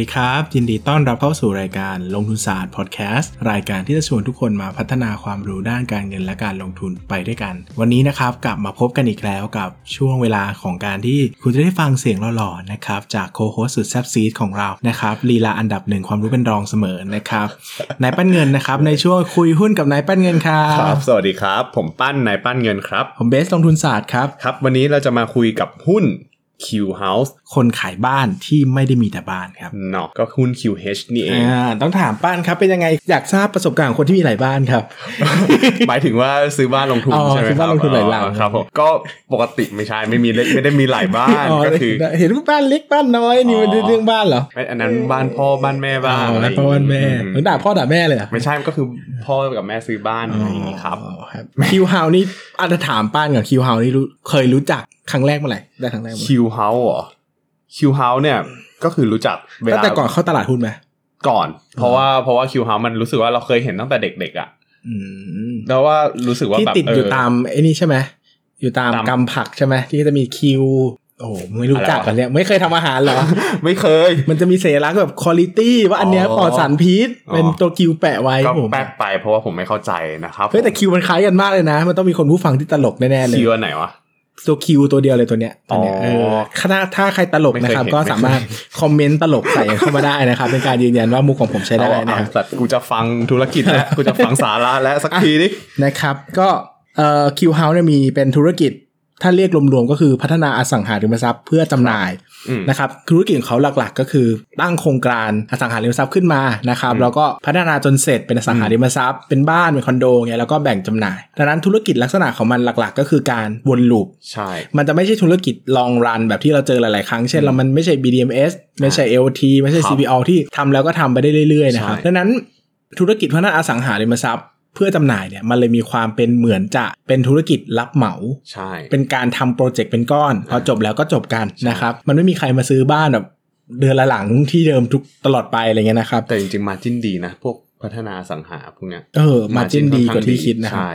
ดีครับ ยินดีต้อนรับเข้าสู่รายการลงทุนศาสตร์พอดแคสต์รายการที่จะชวนทุกคนมาพัฒนาความรู้ด้านการเงินและการลงทุนไปด้วยกัน วันนี้นะครับกลับมาพบกันอีกแล้วกับช่วงเวลาของการที่คุณจะได้ฟังเสียงหล่อๆนะครับจากโคโฮสสุดแซบซีดของเรานะครับลีลาอันดับหนึ่งความรู้เป็นรองเสมอนะครับนายปั้นเงินนะครับในช่วงคุยหุ้นกับนายปั้นเงินครัครับบสวัสดีครับ ผมปั้นนายปั้นเงินครับผมเบสลงทุนศาสตร์ครับครับ วันนี้เราจะมาคุยกับหุ้น Q House คนขายบ้านที่ไม่ได้มีแต่บ้านครับเนาะก็หุ้น QH นี่เองอ่าต้องถามป้านครับเป็นยังไงอยากทราบประสบการณ์ของคนที่มีหลายบ้านครับ หมายถึงว่าซื้อบ้านลงทุนอ๋อใช่ไหมซื้อบ้านลงทุนหลายหลังอ๋อครับผมก็ปกติไม่ใช่ไม่มีเล็กไม่ได้มีหลายบ้านอ๋อก็คือเห็นว่าบ้านเล็กบ้านน้อยนี่มันอ๋อเรื่องบ้านเหรอไม่อันนั้นบ้านพ่อบ้านแม่บ้านอ๋ออะไรพ่อบ้านแม่อืเหมือนด่าพ่อด่าแม่เลยเหรอไม่ใช่ก็คือพ่อกับแม่ซื้อบ้านอะไรอย่างงี้ครับอ๋อครับคิวเฮานี่อาจจะถามป้านก่อนคิวเฮานี่รู้เคยรู้จักครั้งแรกเมื่อไหร่ได้ครั้งแรกเมื่อไหร่ Q House เหรอ Q House เนี่ยก็คือรู้จักเวตั้ลางแต่ก่อนเข้าตลาดหุ้นไหม ก่อน เพราะว่าเพราะว่า Q House มันรู้สึกว่าเราเคยเห็นตั้งแต่เด็กๆอะอืม แล้วว่ารู้สึกว่าที่แบบติดอยู่เตามไอ้นี่ใช่ไหมอยู่ตามตามกำผักใช่ไหมที่จะมีคิว โอ้โหไม่รู้จักอะไรวะ กันเนี่ยไม่เคยทำอาหารเหรอ ไม่เคย มันจะมีเสลักษณ์แบบคุณภาพว่าอันเนี้ยอ๋อปลอดสารพิษ อ๋อ เป็นตัวคิวแปะไว้ก็ผมแป๊กไปเพราะว่าผมไม่เข้าใจนะครับเฮ้ยแต่คิวมันคล้ายกันมากเลยนะ มันต้องมีคนผู้ฟังที่ตลกแน่ๆเลยคิวอันไหนวะ ตัวคิวตัวเดียวเลยตัวเนี้ยตัวเนี้ยอ๋อเออถ้าถ้าใครตลกไม่เคยนะครับเห็นก็สามารถคอมเมนต์ตลกใส่เข้ามาได้นะครับ เป็นการยืนยันว่ามุกของผมใช้ได้เอานะครับเอาสัตว์กูจะฟังธุรกิจแล้วกูจะฟังสาระแล้วสักทีดินะครับ ก็เอ่อคิวเฮาส์เนี่ยมีเป็นธุรกิจ ถ้าเรียกรวมๆก็คือพัฒนาอสังหาริมทรัพย์เพื่อจำหน่ายอืมนะครับธุรกิจของเขาหลักๆ ก็คือตั้งโครงการอสังหาริมทรัพย์ขึ้นมานะครับอืมแล้วก็พัฒนาจนเสร็จเป็นอสังหาริมทรัพย์เป็นบ้านเป็นคอนโดเงี้ยแล้วก็แบ่งจำหน่ายดังนั้นธุรกิจลักษณะของมันหลักๆ ก็คือการวน loopใช่มันจะไม่ใช่ธุรกิจลองรันแบบที่เราเจอหลายๆ ครั้งเช่นเรามันไม่ใช่ BDMs ไม่ใช่ LT ไม่ใช่ครับ CPO ที่ทำแล้วก็ทำไปได้เรื่อยๆนะครับใช่ดังนั้นธุรกิจพัฒนาอสังหาริมทรัพย์เพื่อจำหน่ายเนี่ยมันเลยมีความเป็นเหมือนจะเป็นธุรกิจรับเหมาใช่เป็นการทำโปรเจกต์เป็นก้อน พอจบแล้วก็จบกันใช่นะครับมันไม่มีใครมาซื้อบ้านแบบเดือนละหลังที่เดิมทุกตลอดไปอะไรเงี้ยนะครับ แต่จริงๆมาจิ้นดีนะ พวก พัฒนาอสังหาพวกเนี้ยเออมาจิ้น margin ดีค่อนกว่าที่ข้างคิดนะครับใช่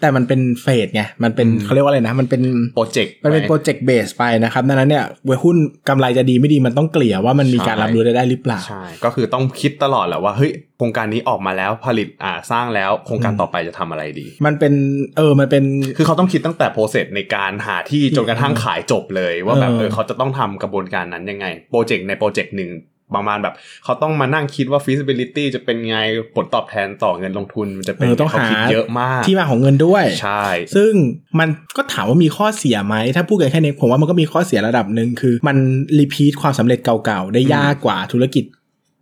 แต่มันเป็น phase ไง มันเป็นอืมเขาเรียกว่าอะไรนะ มันเป็น project มันเป็น project base ไปนะครับ ดังนั้นเนี่ยเวยหุ้นกำไรจะดีไม่ดีมันต้องเกลี่ยว่ามันมีการรับรู้ได้ได้หรือเปล่า ใช่ ก็คือต้องคิดตลอดแหละว่าเฮ้ยโครงการนี้ออกมาแล้วผลิตอ่าสร้างแล้วโครงการต่อไปจะทำอะไรดี มันเป็นเออ มันเป็น คือเขาต้องคิดตั้งแต่ process ในการหาที่จนกระทั่งขายจบเลย ว่าแบบเออเออเขาจะต้องทำกระบวนการนั้นยังไง project ใน project หนึ่ง ประมาณแบบ เขาต้องมานั่งคิดว่า feasibility จะเป็นไงผลตอบแทนต่อเงินลงทุน มันจะเป็นเออต้องเขาหาคิดเยอะมาก ที่มาของเงินด้วย ใช่ ซึ่งมันก็ถามว่ามีข้อเสียไหม ถ้าพูดกันแค่นี้ผมว่ามันก็มีข้อเสียระดับหนึ่งคือ มันรีพีทความสำเร็จเก่าๆ ได้ยากกว่าธุรกิจ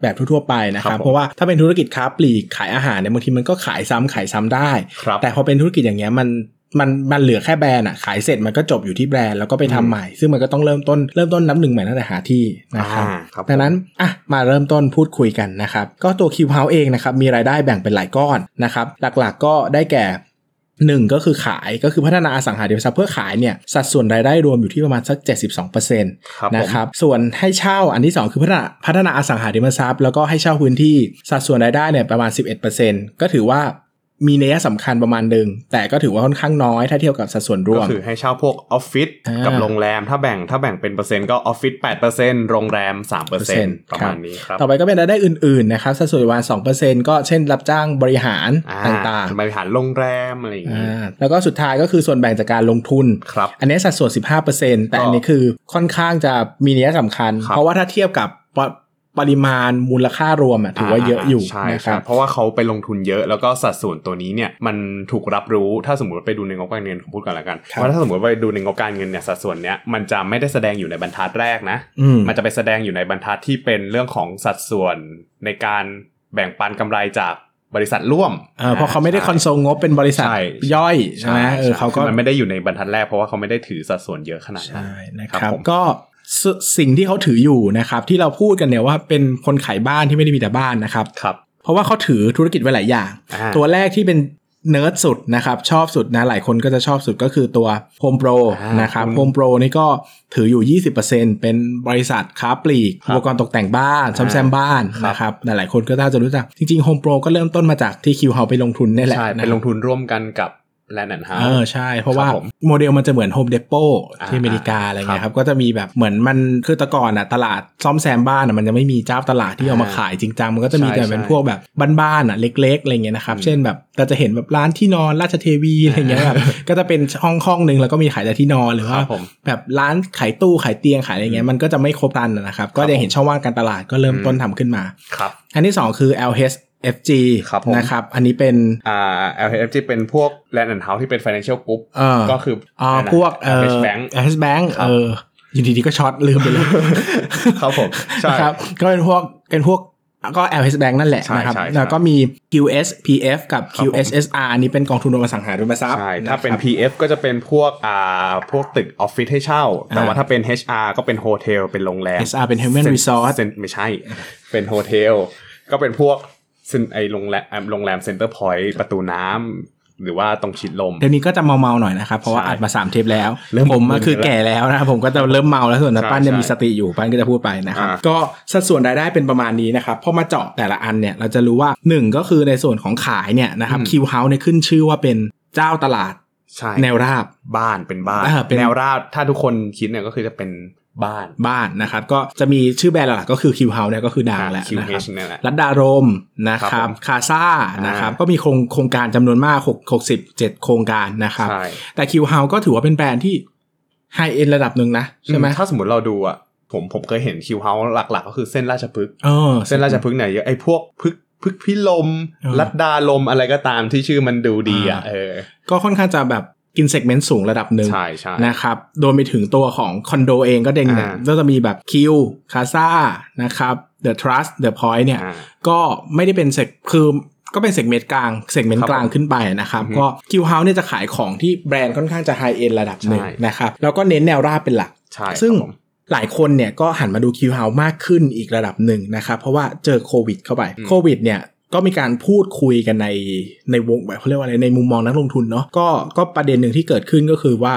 แบบทั่วๆไปนะคครัรับบผมเพราะว่าถ้าเป็นธุรกิจค้าปลีกขายอาหารเนี่ยบางทีมันก็ขายซ้ำขายซ้ำได้ครับแต่พอเป็นธุรกิจอย่างเงี้ยมัน มันมันเหลือแค่แบรนด์อะขายเสร็จมันก็จบอยู่ที่แบรนด์แล้วก็ไปทำอืมใหม่ ซึ่งมันก็ต้องเริ่มต้นเริ่มต้นนับหนึ่งใหม่ตั้งแต่หาที่นะครับอ่าครับดังนั้นอะมาเริ่มต้นพูดคุยกันนะครับก็ตัว Q House เองนะครับมีรายได้แบ่งเป็นหลายก้อนนะครับหลักๆก็ได้แก่หนึ่งก็คือขายก็คือพัฒนาอสังหาริมทรัพย์เพื่อขายเนี่ยสัดส่วนรายได้รวมอยู่ที่ประมาณสัก 72%ครับผมนะครับส่วนให้เช่าอันที่ 2 คือพัฒนาพัฒนาอสังหาริมทรัพย์แล้วก็ให้เช่าพื้นที่สัดส่วนรายได้เนี่ยประมาณ 11%ก็ถือว่า มีนัยสำคัญประมาณหนึ่งแต่ก็ถือว่าค่อนข้างน้อยถ้าเทียบกับสัดส่วนรก็วมคือให้เช่าพวกออฟฟิศอ่ากักับโรงแรม ถ้าแบ่งถ้าแบ่งเป็นเปอร์เซ็นต์ก็ออฟฟิศ8%โรงแรม3%ประมาณนี้ครับ ต่อไปก็เป็นรายได้อื่นๆนะครับสัดส่วนประมาณ2%ก็เช่นรับจ้างบริหารอ่าต่างบริหารโรงแรมอะไรอย่างๆนี้อ่าแล้วก็สุดท้ายก็คือส่วนแบ่งจากการลงทุนครับอันนี้สัดส่วน15%แต่อันนี้คือค่อนข้างจะมีนัยสำคัญครับเพราะว่าถ้าเทียบกับ ปปริมาณมูลค่ารวมอะถือว่าเยอะอยู่ใช่นะคใช่รับเพราะว่าเขาไปลงทุนเยอะแล้วก็สัดส่วนตัวนี้เนี่ยมันถูกรับรู้ถ้าสมมติว่าไปดูในงบการเงินผมพูดก่อนละกันครับว่าถ้าสมมติว่าไปดูในงบการเงินเนี่ยสัดส่วนเนี้ยมันจะไม่ได้แสดงอยู่ในบรรทัดแรกนะอืมมันจะไปแสดงอยู่ในบรรทัดที่เป็นเรื่องของสัดส่วนในการแบ่งปันกำไรจากบริษัทร่วมเออเพราะเขาไม่ได้คอนโซลงบเป็นบริษัทใช่ย่อยใช่ไหมเออเขาก็คือมันไม่ได้อยู่ในบรรทัดแรกเพราะว่าเขาไม่ได้ถือสัดส่วนเยอะขนาดนั้นใช่นะคครัรับบผมก็ สสิ่งที่เขาถืออยู่นะครับ ที่เราพูดกันเนี่ยว่าเป็นคนขายบ้านที่ไม่ได้มีแต่บ้านนะครับครับเพราะว่าเขาถือธุรกิจไว้หลายอย่างอ่าตัวแรกที่เป็นเนิร์ดสุดนะครับ ชอบสุดนะหลายคนก็จะชอบสุดก็คือตัว Home Pro อ่านะครับคุณ Home Pro นี่ก็ถืออยู่ 20%เป็นบริษัทค้าปลีกครับอุปกรณ์ตกแต่งบ้านซ่อมแซมบ้านครับนะครับหลายๆคนก็น่าจะรู้จัก จริงๆ Home Pro ก็เริ่มต้นมาจากที่คิวเฮาไปลงทุนนี่แหละใช่นะเป็นลงทุนร่วมกันกับ แลนด์แอนด์เฮ้าส์เออใช่ เพราะว่าครับผมโมเดลมันจะเหมือน Home Depot อ่าที่อเมริกาอะไรเงี้ยคครัรับบก็จะมีแบบเหมือนมันคือแต่ก่อนอะตลาดซ่อมแซมบ้านอะมันยังไม่มีเจ้าตลาดที่เอามาอ่าขายจริงจังมันก็จะมีใช่แต่เป็นใช่พวกแบบบ้านๆอะเล็กๆอะไรเงี้ยนะครับอืมเช่นแบบเราจะเห็นแบบร้านที่นอนราชเทวีอะไรเงี้ยแบบก็จะเป็นห้องห้องหนึ่งแล้วก็มีขายแต่ที่นอนหรือคว่ารับผมแบบร้านขายตู้ขายเตียงขายอะไรเงี้ยมันก็จะไม่ครบครันนะครับ ก็ยังเห็นช่องว่างการตลาดก็เริ่มต้นทำขึ้นมาครับอันที่สองคือ LHFG ครับผมนะครับ อันนี้เป็นอ่า LHFG เป็นพวก Land and House ที่เป็น Financial Group เออก็คืออ่านั่นน่ะพวกเอ่อ LH Bank LH Bank ครับเอออยู่ดีๆก็ช็อตลืมไปเลยครับผมใช่นะครับก็เป็นพวกเป็นพวกก็ LH Bank นั่นแหละใช่นะครับใช่ใช่แล้วก็มี QSPF กับครับผม QSSR อันนี้เป็นกองทุนรวมอสังหาริมทรัพย์ใช่ถ้าเป็นะครับ PF ก็จะเป็นพวกอ่าพวกตึกออฟฟิศให้เช่า แต่อ่าว่าถ้าเป็น HR ก็เป็นโฮเทลเป็นโรงแรม SR เป็น Heaven ซ็ Resort เซ็นไม่ใช่ เป็นโฮเทลก็เป็นพวกเซ็น ไอโรงแรมโรงแรมเซ็นเตอร์พอยต์ประตูน้ำหรือว่าตรงชิดลม เดี๋ยวนี้ก็จะเมาๆหน่อยนะครับ เพราะว่าใช่อัดมาสามเทปแล้วเริ่มผมก็คือมึนๆแล้วแก่แล้วนะครับผมก็จะเริ่มเมาแล้วส่วนนะใช่ปั้นจะใช่มีสติอยู่ปั้นก็จะพูดไปนะครับอ่าก็สัดส่วนรายได้เป็นประมาณนี้นะครับพอมาเจาะแต่ละอันเนี่ยเราจะรู้ว่าหนึ่งก็คือในส่วนของขายเนี่ยนะครับอืมคิวเฮาส์เนี่ยขึ้นชื่อว่าเป็นเจ้าตลาดใช่แนวราบบ้านเป็นบ้านอ่าเป็นแนวราบถ้าทุกคนคิดเนี่ยก็คือจะเป็น บ้านบ้านนะครับ ก็จะมีชื่อแบรนด์หลักๆก็คือคิวเฮาส์เนี่ยก็คือดังแหละคิวเฮาส์นะครับเนี่ยแหละรัดดารมนะคครัรับบผมคาซ่านะครับอ่าก็มีโครงโครงการจำนวนมาก6 67 โครงการนะครับใช่แต่คิวเฮาก็ถือว่าเป็นแบรนด์ที่high-end ระดับหนึ่งนะใช่ไหมถ้าสมมติเราดูอะผมผมเคยเห็นคิวเฮาหลักๆ ก็คือเส้นราชพฤกษ์เออเส้นราชพฤกษ์เนี่ยเยอะไอ้พวกพฤกษ์พฤกษ์ภิรมย์เออลัดดารมย์อะไรก็ตามที่ชื่อมันดูดีอะอ่าเออ ก็ค่อนข้างจะแบบ กิน seg ment สูงระดับหนึ่งใช่ใช่นะครับโดยไปถึงตัวของคอนโดเองก็เด้งเนี่ยอ่าก็จะมีแบบคิวคาซ่านะครับเดอะทรัสเดอะพอยต์เนี่ยอ่าก็ไม่ได้เป็น seg คือก็เป็น segment กลาง segment ครับกลางขึ้นไปนะครับอือฮึก็คิวเฮาเนี่ยจะขายของที่แบรนด์ค่อนข้างจะ high-end ระดับหนึ่งใช่นะครับแล้วก็เน้นแนวราบเป็นหลักใช่ซึ่งครับผมหลายคนเนี่ยก็หันมาดูคิวเฮามากขึ้นอีกระดับหนึ่งนะครับ เพราะว่าเจอโควิดเข้าไปอืมโควิดเนี่ย ก็มีการพูดคุยกันในในวงแบบเขาเรียกว่าอะไรในมุมมองนักลงทุนเนาะก็ก็ประเด็นหนึ่งที่เกิดขึ้นก็คือว่า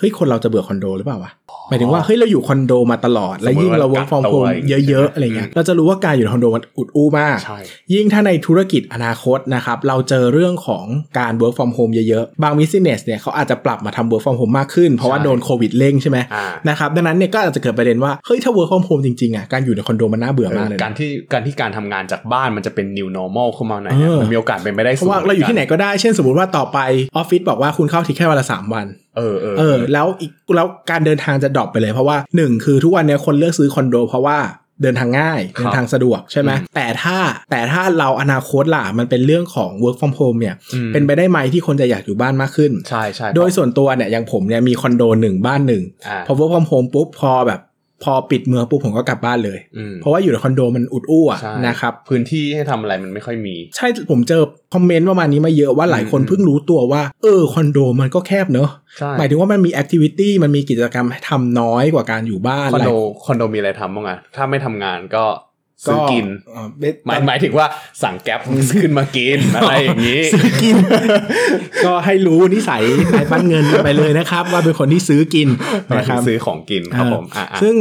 เฮ้ยคนเราจะเบื่อคอนโดหรือเปล่าวะหมายถึงว่าเฮ้ยเราอยู่คอนโดมาตลอด แล้วยิ่งเรา work from สมมุติ home ว่ากักตัวเยอะๆอะไรเงี้ยอืมเราจะรู้ว่าการอยู่ในคอนโดมันอุดอู้มากใช่ยิ่งถ้าในธุรกิจอนาคตนะครับเราเจอเรื่องของการ work from home เยอะๆ บาง business เนี่ยเขาอาจจะปรับมาทำ work from home มากขึ้น เพราะว่าใช่โดนโควิดเร่งใช่ไหมอ่านะครับดังนั้นเนี่ยก็อาจจะเกิดประเด็นว่าเฮ้ยถ้า work from home จริงๆอะการอยู่ในคอนโดมันน่าเบื่อมากเลยนะการที่การที่การทำงานจากบ้านมันจะเป็น new normal เข้ามาไหนอยเออมันมีโอกาสเป็นไปได้เพราะว่าเราอยู่ที่ไหนก็ได้เช่นสมมติว่าต่อไปออฟฟิศบอกว่าคุณเข้าที่แค่วันละสามวัน เออเออเออแล้วอีกแล้วการเดินทางจะดรอปไปเลย เพราะว่าหนึ่งคือทุกวันเนี้ยคนเลือกซื้อคอนโด เพราะว่าเดินทางง่ายครับเดินทางสะดวกใช่ไหมอืมแต่ถ้าแต่ถ้าเราอนาคตล่ะ มันเป็นเรื่องของ work from home เนี่ยอืมเป็นไปได้ไหมที่คนจะอยากอยู่บ้านมากขึ้น ใช่ใช่โดยส่วนตัวเนี่ยอย่างผมเนี่ยมีคอนโดหนึ่งบ้านหนึ่งอ่าพอ work from home ปุ๊บพอแบบ พอปิดเมืองปุ๊บผมก็กลับบ้านเลยอืมเพราะว่าอยู่ในคอนโดมันอุดอู้อะใช่นะครับ พื้นที่ให้ทำอะไรมันไม่ค่อยมี ใช่ผมเจอคอมเมนต์ประมาณนี้มาเยอะว่าหลายคนอืมเพิ่งรู้ตัวว่า เออคอนโดมันก็แคบเนอะใช่หมายถึงว่ามันมี activity มันมีกิจกรรมให้ทำน้อยกว่าการอยู่บ้านคอนโดหลายคอนโดมีอะไรทำบ้างอะถ้าไม่ทำงานก็ ซื้อกินเอ่อเบ็ดหมายหมายถึงว่าสั่ง Grab ขึ้นมากินอะไรอย่างนี้ซื้อกิน ก็ให้รู้นิสัยนายปั้นเงินไปเลยนะครับ ว่าเป็นคนที่ซื้อกินหมายนะคถึรังบซื้อของกินครับผมอะเอออะซึ่ง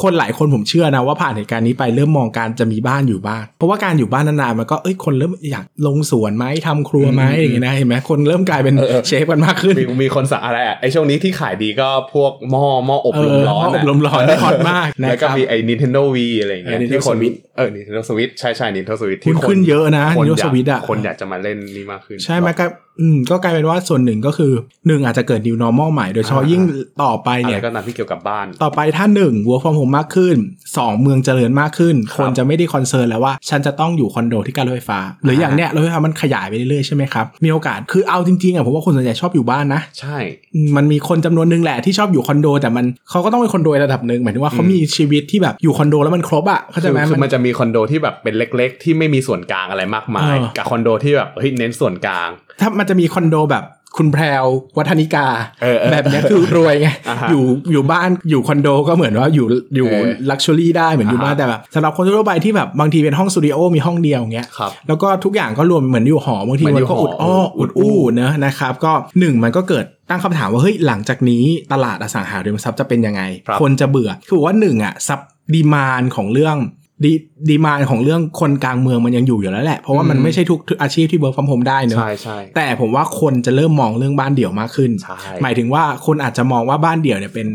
คนหลายคนผมเชื่อนะว่าผ่านเหตุการณ์นี้ไปเริ่มมองการจะมีบ้านอยู่บ้างเพราะว่าการอยู่บ้านนานๆมันก็เอ้ยคนเริ่มอยากลงสวนไหมทำครัวไหมอืมอย่างเงี้ยนะเห็นไหมคนเริ่มกลายเป็นเออเออเชฟกันมากขึ้น มีมีคนสั่งอะไรอะไอช่วงนี้ที่ขายดีก็พวกหม้อหม้ออบลมร้อนเออหม้ออบลมร้อนได้ฮอตมากนะแล้วก็ครับมีไอ้ Nintendo Wii อะไรอย่างเงี้ยเออ Nintendo ที่คน Switch เออ Nintendo Switch ใช่ใช่ Nintendo Switch หุ้นขึ้นเยอะนะคน Nintendo อยาก Switch อะคนอยากจะมาเล่นนี่มากขึ้น ใช่ไหมก็อืมก็กลายเป็นว่าส่วนหนึ่งก็คือหนึ่งอาจจะเกิด new normal ใหม่ โดยเฉพาะอ่ายิ่ยิ่งต่อไปอะไรเนี่ยก็ตามที่เกี่ยวกับบ้าน ต่อไปถ้าหนึ่ง work from home มากขึ้นสองเมืองเจริญมากขึ้นครับคนจะไม่ได้ concern แล้วว่า ฉันจะต้องอยู่คอนโดที่ใกล้รถไฟฟ้า หรืออย่างเนี้ยรถไฟฟ้ามันขยายไปเรื่อยๆใช่ไหมครับ มีโอกาสคือเอาจริงๆอะผมว่าคนส่วนใหญ่ชอบอยู่บ้านนะ ใช่อืมมันมีคนจำนวนหนึ่งแหละที่ชอบอยู่คอนโด แต่มันเขาก็ต้องเป็นคอนโดในระดับหนึ่งหมายถึงว่าเขาอืมมีชีวิตที่แบบอยู่คอนโดแล้วมันครบอะเข้าใจคือไหมคือมัมันนจะมีคอนโดที่แบบเป็นเล็ก ๆ ที่ไม่มีส่วนกลางอะไรมากมายเออกับคอนโดที่แบบเฮ้ยเน้นส่วนกลางถ้ามันจะมีคอนโดแบบคุณแพรววทานิกาเออเออแบบเนี้ยคือรวยไงอ่าฮะอยู่อยู่บ้านอยู่คอนโดก็เหมือนว่าอยู่อยู่เออ luxury ได้เหมือนอยู่อ่าฮะบ้านแต่แบบสำหรับคนทั่วไปที่แบบบางทีเป็นห้องสตูดิโอมีห้องเดียวอย่างเงี้ยครับแล้วก็ทุกอย่างก็รวมเหมือนอยู่หอบางทีเหมืมัอนนก็อยู่อุดอ้อหออุอุดดอู้อู้เนอะนะครับก็หนึ่งมันก็เกิดตั้งคำถามว่าเฮ้ยหลังจากนี้ตลาดอสังหาริมทรัพย์จะเป็นยังไงครับคนจะเบื่อคือว่าหนึ่งอะ sub demand ของเรื่อง ดี demand ของเรื่องคนกลางเมืองมันยังอยู่อยู่แล้วแหละ เพราะว่ามันอืมไม่ใช่ทุกทุกอาชีพที่ work from home ได้เนอะใช่ใช่แต่ผมว่าคนจะเริ่มมองเรื่องบ้านเดี่ยวมากขึ้นใช่หมายถึงว่าคนอาจจะมองว่าบ้านเดี่ยวเนี่ยเป็น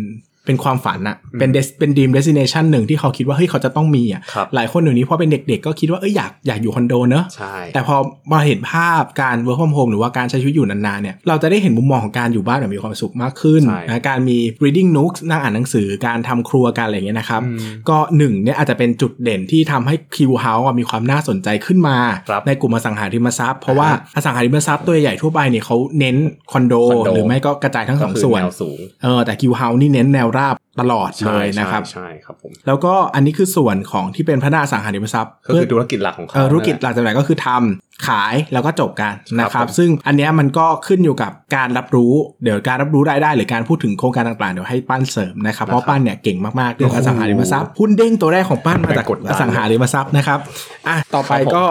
เป็นความฝันอะอืมเป็น des- เป็นดีมเดสิเนชันหนึ่งที่เขาคิดว่าเฮ้ยเขาจะต้องมีอะครับหลายคนเดี๋ยวนี้พอเป็นเด็ก ๆ ก็คิดว่าเอ้ยอยากอยากอยู่คอนโดเนอะใช่แต่พอมาเห็นภาพการ work from home หรือว่าการใช้ชีวิตอยู่นานๆเนี่ยเราจะได้เห็นมุมมองของการอยู่บ้านแบบมีความสุขมากขึ้นใช่นะการมี reading nooks นั่งอ่านหนังสือการทำครัวการอะไรอย่างเงี้ยนะครับอืมก็หนึ่งเนี่ยอาจจะเป็นจุดเด่นที่ทำให้คิวเฮาส์มีความน่าสนใจขึ้นมาครับในกลุ่มอสังหาริมทรัพย์เพราะว่าอ่าฮะอสังหาริมทรัพย์ตัวใหญ่ทั่วไปเนี่ยเขาเน้นคอนโดคอนโดหรือไม่ก็กระจายทั้งสองก็คืส่วนแนวสูงเออแต่คิวเฮาส์นี่เน้นแนวราบตลอดเลใช่ยนะครับใช่ครับผมแล้วก็อันนี้คือส่วนของที่เป็นพระนาอสังหาริมทรัพย์ก็คือธุรกิจหลักของเขาเออธุรกิจหนั่นแหละลักจากไหนก็คือทำขายแล้วก็จบกันนะคครัรับบผมซึ่งอันเนี้ยมันก็ขึ้นอยู่กับการรับรู้เดี๋ยวการรับรู้รายได้หรือการพูดถึงโครงการต่างๆเดี๋ยวให้ปั้นเสริมนะครับเพราะปั้นเนี่ยเก่งมากๆเรื่องอสังหาริมทรัพย์หุ้นเด้งตัวแรกของปั้นมาจากแรงกดดันอสังหาริมทรัพย์นะครับอะต่อไปครับผมก็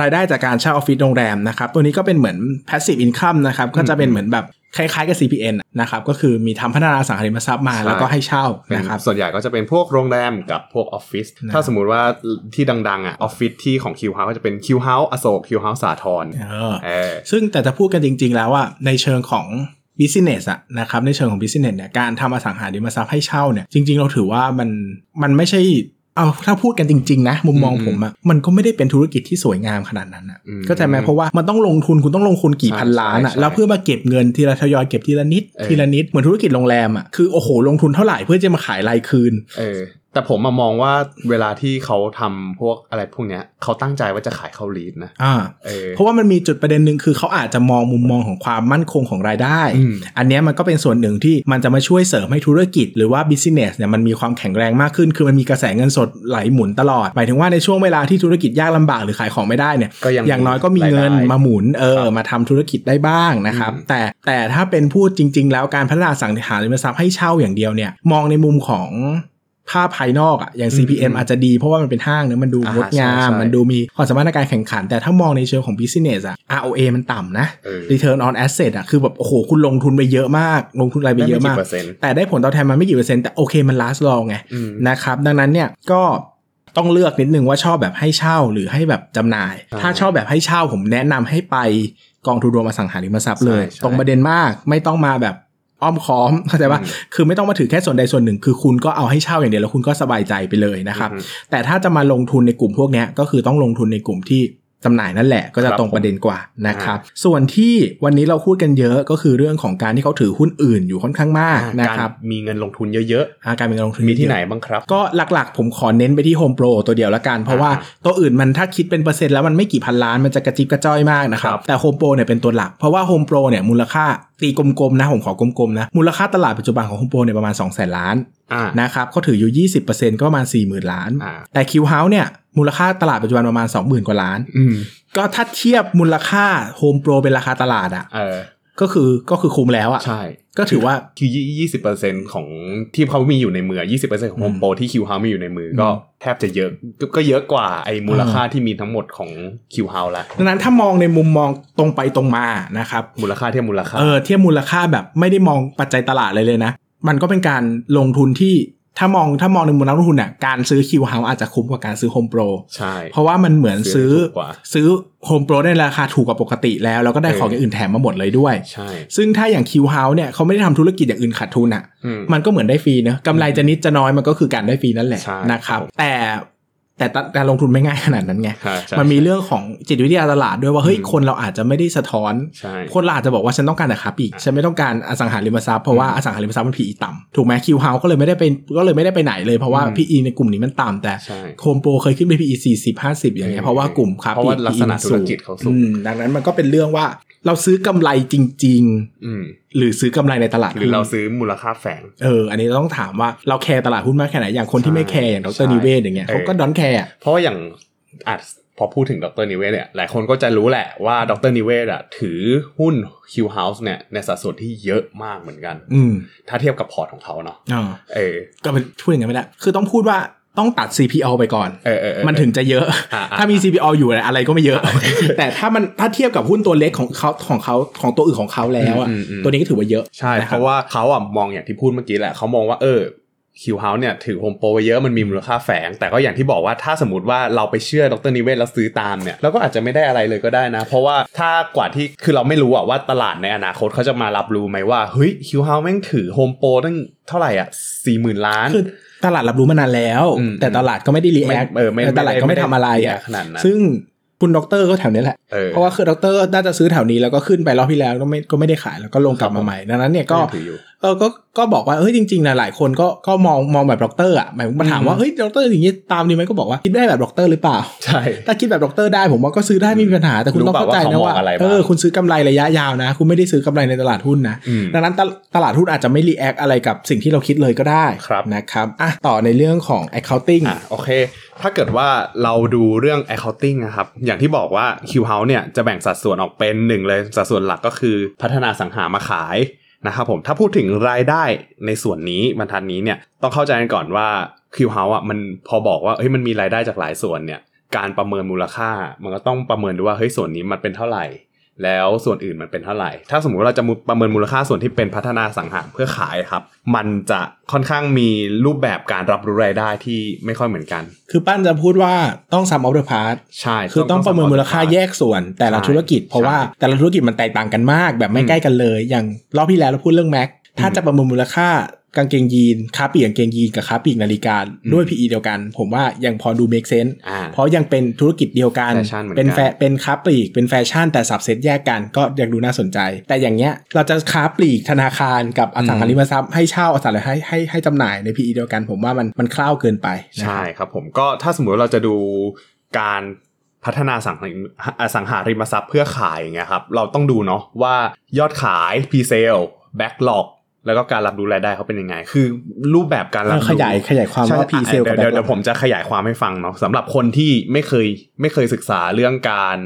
รายได้จากการเช่าออฟฟิศโรงแรมนะครับตัวนี้ก็เป็นเหมือน passive income นะครับก็จะเป็นเหมือนแบบ คล้ายๆกับ CPN อะนะครับก็คือมีทำพัฒนาอสังหาริมทรัพย์มาใช่แล้วก็ให้เช่าเป็นนะครับส่วนใหญ่ก็จะเป็นพวกโรงแรมกับพวกออฟฟิศนะถ้าสมมุติว่าที่ดังๆอะออฟฟิศที่ของคิวเฮาก็จะเป็นคิวเฮาอโศกคิวเฮาสาทรเออเออซึ่งแต่จะพูดกันจริง ๆ แล้วอะในเชิงของ business อะนะครับในเชิงของ business เนี่ยการทำอสังหาริมทรัพย์ให้เช่าเนี่ยจริง ๆ เราถือว่ามันมันไม่ใช่ เอาถ้าพูดกันจริง ๆ นะ มุมมองอืมผมอะมันก็ไม่ได้เป็นธุรกิจที่สวยงามขนาดนั้นอะอืมก็จะไหมเพราะว่ามันต้องลงทุนคุณต้องลงทุนกี่ใช่พันล้านอะใช่แล้วเพื่อมาเก็บเงินทีละทยอยเก็บทีละนิดเออทีละนิดเหมือนธุรกิจโรงแรมอะคือโอ้โหลงทุนเท่าไหร่เพื่อจะมาขายรายคืนเออ แต่ผมมามองว่าเวลาที่เขาทำพวกอะไรพวกเนี้ยเขาตั้งใจว่าจะขายเข้าลีดนะอ่าเออเพราะว่ามันมีจุดประเด็นหนึ่งคือเขาอาจจะมองมุมมองของความมั่นคงของรายได้อืมอันเนี้ยมันก็เป็นส่วนหนึ่งที่มันจะมาช่วยเสริมให้ธุรกิจ หรือว่า business เนี่ยมันมีความแข็งแรงมากขึ้น คือมันมีกระแสเงินสดไหลหมุนตลอดหมายถึงว่าในช่วงเวลาที่ธุรกิจยากลำบากหรือขายของไม่ได้เนี่ยก็ยังอย่างน้อยก็มีเงินรายได้มาหมุนเออครับมาทำธุรกิจได้บ้างนะครับอืมแต่แต่ถ้าเป็นพูดจริง ๆ แล้วการพัฒนาสังหาริมทรัพย์ให้เช่าอย่างเดียวเนี่ยมองในมุมของ ภาพภายนอกอะอย่าง CPM อาจจะดีเพราะว่ามันเป็นห้างเนอะมันดูอ่างดงามใช่ใช่มันดูมีความสามารถในการแข่งขัน แต่ถ้ามองในเชิงของ business อะ ROA มันต่ำนะเออ return on asset อะคือแบบโอ้โหคุณลงทุนไปเยอะมาก ลงทุนอะไรไปเยอะมากได้ไม่กี่เปอร์เซ็นต์แต่ได้ผลตอบแทนมาไม่กี่เปอร์เซ็นต์แต่โอเคมัน last long ไงอืมนะครับดังนั้นเนี่ยก็ต้องเลือกนิดนึงว่าชอบแบบให้เช่าหรือให้แบบจำหน่ายใช่ถ้าชอบแบบให้เช่าผมแนะนำให้ไปกองทุนรวมอสังหาริมทรัพย์เลยใช่ใช่ตรงประเด็นมากไม่ต้องมาแบบ อ้อมค้อมเข้าใจปะอืมคือไม่ต้องมาถือแค่ส่วนใดส่วนหนึ่ง คือคุณก็เอาให้เช่าอย่างเดียวแล้วคุณก็สบายใจไปเลยนะครับอือฮึแต่ถ้าจะมาลงทุนในกลุ่มพวกเนี้ยก็คือต้องลงทุนในกลุ่มที่จำหน่ายนั่นแหละก็จะครับตรงประเด็นกว่านะครับอ่ส่วนที่วันนี้เราพูดกันเยอะก็คือเรื่องของการที่เขาถือหุ้นอื่นอยู่ค่อนข้างมากอ่านะครับการมีเงินลงทุนเยอะอ่าการมีการลงทุนๆมีที่เยอะไหนบ้างครับ ก็หลักๆ ผมขอเน้นไปที่ Home Pro ตัวเดียวละกัน เพราะว่าอ่าตัวอื่นมันถ้าคิดเป็นเปอร์เซ็นต์แล้วมันไม่กี่พันล้านมันจะกระจิบกระจ้อยมากนะครับครับแต่ Home Pro เนี่ยเป็นตัวหลัก เพราะว่า Home Pro เนี่ยมูลค่าตีกลมๆนะผมขอกลมๆนะมูลค่าตลาดปัจจุบันของ Home Pro เนี่ยประมาณ2 0 0 0 0ล้านอ่านะครับเขาถืออยู่ 20%ก็ประมาณ 40,000 ล้านอ่าแต่ Q House เนี่ยมูลค่าตลาดปัจจุบันประมาณ 20,000 กว่าล้านอืมก็ถ้าเทียบมูลค่า Home Pro เป็นราคาตลาดอะเออ ก็คือก็คือคุ้มแล้วอะใช่ ก็ถือว่าคือยี่สิบเปอร์เซ็นของที่เขามีอยู่ในมือยี่สิบเปอร์เซ็นของโฮมโปรที่คิวเฮามีอยู่ในมือก็อืมแทบจะเยอะก็ก็เยอะกว่าไอ้มูลค่าที่มีทั้งหมดของคิวเฮาละดังนั้นถ้ามองในมุมมองตรงไปตรงมานะครับ มูลค่าเทียบมูลค่าเออเทียบมูลค่าแบบไม่ได้มองปัจจัยตลาดเลยเลยนะ มันก็เป็นการลงทุนที่ ถ้ามองถ้ามองในมุมนักลงทุนเนี่ยการซื้อคิวเฮาอาจจะคุ้มกว่าการซื้อโฮมโปรใช่เพราะว่ามันเหมือนซื้ซื้อซื้อถูกกว่าซื้อโฮมโปรได้ราคาถูกกว่าปกติแล้ว แล้วก็ได้เออของอย่างอื่นแถมมาหมดเลยด้วยใช่ซึ่งถ้าอย่างคิวเฮาเนี่ยเขาไม่ได้ทำธุรกิจอย่างอื่นขาดทุนอะอืมมันก็เหมือนได้ฟรีเนอะกำไรจะนิดจะน้อยมันก็คือการได้ฟรีนั่นแหละใช่นะครับแต่ แต่การลงทุนไม่ง่ายขนาดนั้นไงใช่ใช่มันมีเรื่องของจิตวิทยาตลาดด้วยว่าเฮ้ยอืมคนเราอาจจะไม่ได้สะท้อนใช่คนเราอาจจะบอกว่าฉันต้องการแต่ค้าปลีกฉันไม่ต้องการอสังหาริมทรัพย์เพราะว่าอสังหาริมทรัพย์มัน PE ต่ำถูกไหม Q House ก็เลยไม่ได้ไปก็เลยไม่ได้ไปไหนเลยเพราะว่าอืม PE ในกลุ่มนี้มันต่ำแต่ใช่โฮมโปรเคยขึ้นไป PE 40 50อย่างเงี้ยเออเพราะว่ากลุ่มค้าเพปราะลีว่ากลัก PE ษณะมันธุรกิจเขาสูงอืมดังนั้นมันก็เป็นเรื่องว่า เราซื้อกำไรจริงอืมๆหรือซื้อกำไรในตลาดหรือเราหุ้นซื้อมูลค่าแฝงเออ อันนี้เราต้องถามว่าเราแคร์ตลาดหุ้นมากแค่ไหนอย่างคนที่ไม่แคร์อย่างดร.นิเวศน์ใช่อย่างเงี้ยเออเขาก็ don't care เพราะว่าอย่างอาจพอพูดถึงดรนิเวศเนี่ยหลายคนก็จะรู้แหละว่าดรนิเวศอะถือหุ้น Q House เนี่ยในสัดส่วนที่เยอะมากเหมือนกัน อืมถ้าเทียบกับพอร์ตของเขาเนาะอ่าเออก็เป็นพูดอย่างนั้นไม่ได้คือต้องพูดว่า ต้องตัด CPO ไปก่อนเออเออเออมันถึงจะเยอะอ่าอ่าถ้ามี CPO อยู่อะไรก็ไม่เยอะ แต่ถ้ามันถ้าเทียบกับหุ้นตัวเล็กของเขาของเขาของตัวอื่นของเขาแล้วอะอืมอืมตัวนี้ก็ถือว่าเยอะ ใช่นะเพครับราะว่าเขาอะมองอย่างที่พูดเมื่อกี้แหละ เขามองว่าเออQ House เนี่ยถือโฮมโปรไว้เยอะมันมีมูลค่าแฝง แต่ก็อย่างที่บอกว่าถ้าสมมติว่าเราไปเชื่อดร.นิเวศน์แล้วซื้อตามเนี่ยเราก็อาจจะไม่ได้อะไรเลยก็ได้นะ เพราะว่าถ้ากว่าที่คือเราไม่รู้อะว่าตลาดในอนาคตเขาจะมารับรู้ไหมว่าเฮ้ย Q House แม่งถือโฮมโปรตั้งเท่าไหร่อะสี่หมื่นล้านคือ ตลาดรับรู้มานานแล้วอืมแต่ตลาดก็ไม่ได้ react ไม่เออไม่ตลาดก็ไม่ทำอะไรไม่ได้อะขนาดนั้นซึ่งคุณด็อกเตอร์ก็แถวนี้แหละเออเพราะว่าคือด็อกเตอร์น่าจะซื้อแถวนี้แล้วก็ขึ้นไปรอบที่แล้วก็ไม่ก็ไม่ได้ขายแล้วก็ลงกลับมาใหม่ ดังนั้นเนี่ยก็ยังถืออยู่ เออก็ก็บอกว่าเฮ้ยจริงๆนะหลายคนก็ก็มองมองแบบด็อกเตอร์อะหมายมาถามว่าอืมเฮ้ยด็อกเตอร์อย่างนี้ตามดีไหมก็บอกว่าคิดได้แบบด็อกเตอร์หรือเปล่าใช่ถ้าคิดแบบด็อกเตอร์ได้ผมว่าก็ซื้อได้ไม่มีปัญหาแต่คุณรู้หรือเปล่าต้องเข้าใจนะว่าเขามองว่าอะไรบ้างเออคุณซื้อกำไรระยะยาวนะ คุณไม่ได้ซื้อกำไรในตลาดหุ้นนะอืมดังนั้นตลตลาดหุ้นอาจจะไม่ react อะไรกับสิ่งที่เราคิดเลยก็ได้ครับนะครับอะต่อในเรื่องของ accounting อะโอเค ถ้าเกิดว่าเราดูเรื่อง accounting นะครับอย่างที่บอกว่า Q House เนี่ยจะแบ่งสัดส่วนออกเป็นหนึ่งเลยสัดส่วนหลักก็คือพัฒนาสังหามาขาย นะครับผมถ้าพูดถึงรายได้ในส่วนนี้บรรทัดนี้เนี่ยต้องเข้าใจกันก่อนว่า Q House อะมันพอบอกว่าเฮ้ยมันมีรายได้จากหลายส่วนเนี่ยการประเมินมูลค่า มันก็ต้องประเมินดูว่าเฮ้ยส่วนนี้มันเป็นเท่าไหร่ แล้วส่วนอื่นมันเป็นเท่าไหร่ ถ้าสมมุติว่าเราจะประเมินมูลค่าส่วนที่เป็นพัฒนาสังหารเพื่อขายครับ มันจะค่อนข้างมีรูปแบบการรับรู้รายได้ที่ไม่ค่อยเหมือนกัน คือปั้นจะพูดว่าต้อง sum of the part ใช่ คือต้องประเมินมูลค่าแยกส่วนแต่ละใช่ธุรกิจ เพราะใช่ว่าแต่ละธุรกิจมันแตกต่างกันมากแบบไม่อืมใกล้กันเลย อย่างรอบที่แล้วเราพูดเรื่องแม็กถ้าจะประเมินมูลค่า กางเกงยีนค้าปลีกกางเกงยีนกับค้าปลีกนาฬิกาด้วย PE เดียวกัน ผมว่ายังพอดู make sense อ่าเพราะยังเป็นธุรกิจเดียวกันแฟชั่นเหมือนกัน เป็นแฟเป็นค้าปลีกเป็นแฟชั่นแต่ subset แยกกันก็ยังดูน่าสนใจ แต่อย่างเงี้ยเราจะค้าปลีกธนาคารกับอสังหาริมทรัพย์ให้เช่าอสังหาริมให้ให้ให้จำหน่ายใน PE เดียวกัน ผมว่ามันมันคร่าวเกินไปนะใช่ครับผมก็ถ้าสมมติว่าเราจะดูการพัฒนาสังหาริมอสังหาริมทรัพย์เพื่อขายอย่างเงี้ยครับเราต้องดูเนาะว่ายอดขาย pre-sale backlog แล้วก็การรับรู้รายได้เขาเป็นยังไง คือรูปแบบการรับรู้ขยายขยายความใช่ว่า pre sale กับเดี๋ยว backlog เดี๋ยวผมจะขยายความให้ฟังเนาะสำหรับคนที่ไม่เคยไม่เคยศึกษาเรื่องการ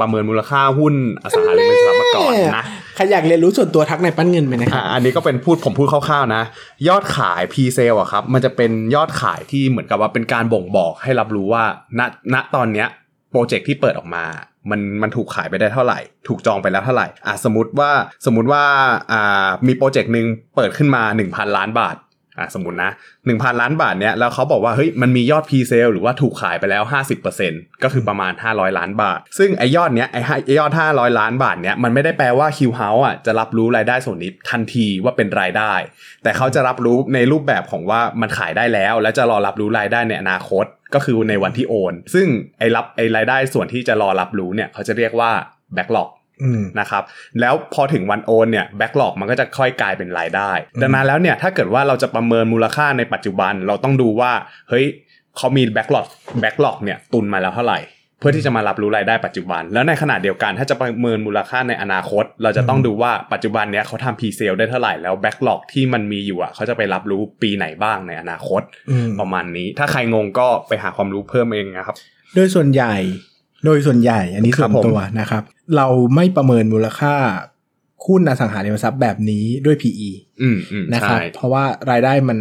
ประเมินมูลค่าหุ้นอสังหาริมทรัพย์มาก่อนนะใครอยากเรียนรู้ส่วนตัวทักในปั้นเงินไปนะครับอะอันนี้ก็เป็นพูดผมพูดคร่าวๆนะ ยอดขาย pre sale อะครับ มันจะเป็นยอดขายที่เหมือนกับว่าเป็นการบ่งบอกให้รับรู้ว่าณณตอนเนี้ยโปรเจกต์ที่เปิดออกมา มันมันถูกขายไปได้เท่าไหร่ ถูกจองไปแล้วเท่าไหร่อะสมมติว่าสมมติว่าอ่ามีโปรเจกต์หนึ่งเปิดขึ้นมา 1,000 ล้านบาท อะสมมตินะ 1,000 ล้านบาทเนี้ยแล้วเขาบอกว่าเฮ้ยมันมียอด pre sale หรือว่าถูกขายไปแล้ว 50%ก็คือประมาณ 500 ล้านบาท ซึ่งไอยอดเนี้ยไอไอยอด 500 ล้านบาทเนี้ยมันไม่ได้แปลว่า Q House อะจะรับรู้รายได้ส่วนนี้ทันทีว่าเป็นรายได้ แต่เขาจะรับรู้ในรูปแบบของว่ามันขายได้แล้ว แล้วจะรอรับรู้รายได้ในอนาคตก็คือในวันที่โอน ซึ่งไอรับไอรายได้ส่วนที่จะรอรับรู้เนี่ยเขาจะเรียกว่า backlog อืม นะครับแล้วพอถึงวันโอนเนี่ย backlog มันก็จะค่อยกลายเป็นรายได้ ดังนั้นแล้วเนี่ยถ้าเกิดว่าเราจะประเมินมูลค่าในปัจจุบันเราต้องดูว่าเฮ้ยเขามี backlog backlog เนี่ยตุนมาแล้วเท่าไหร่ เพื่อที่จะมารับรู้รายได้ปัจจุบัน แล้วในขณะเดียวกันถ้าจะประเมินมูลค่าในอนาคต เราจะต้องดูว่าปัจจุบันเนี้ยเขาทำ presale ได้เท่าไหร่แล้ว backlog ที่มันมีอยู่อะเขาจะไปรับรู้ปีไหนบ้างในอนาคตอืมประมาณนี้ ถ้าใครงงก็ไปหาความรู้เพิ่มเองนะครับ โดยส่วนใหญ่ โดยส่วนใหญ่อันนี้ครัส่วบนผมตัวนะครับ เราไม่ประเมินมูลค่าหุ้นอสังหาริมทรัพย์แบบนี้ด้วย PE อืมอืมนะครับใช่เพราะว่ารายได้มัน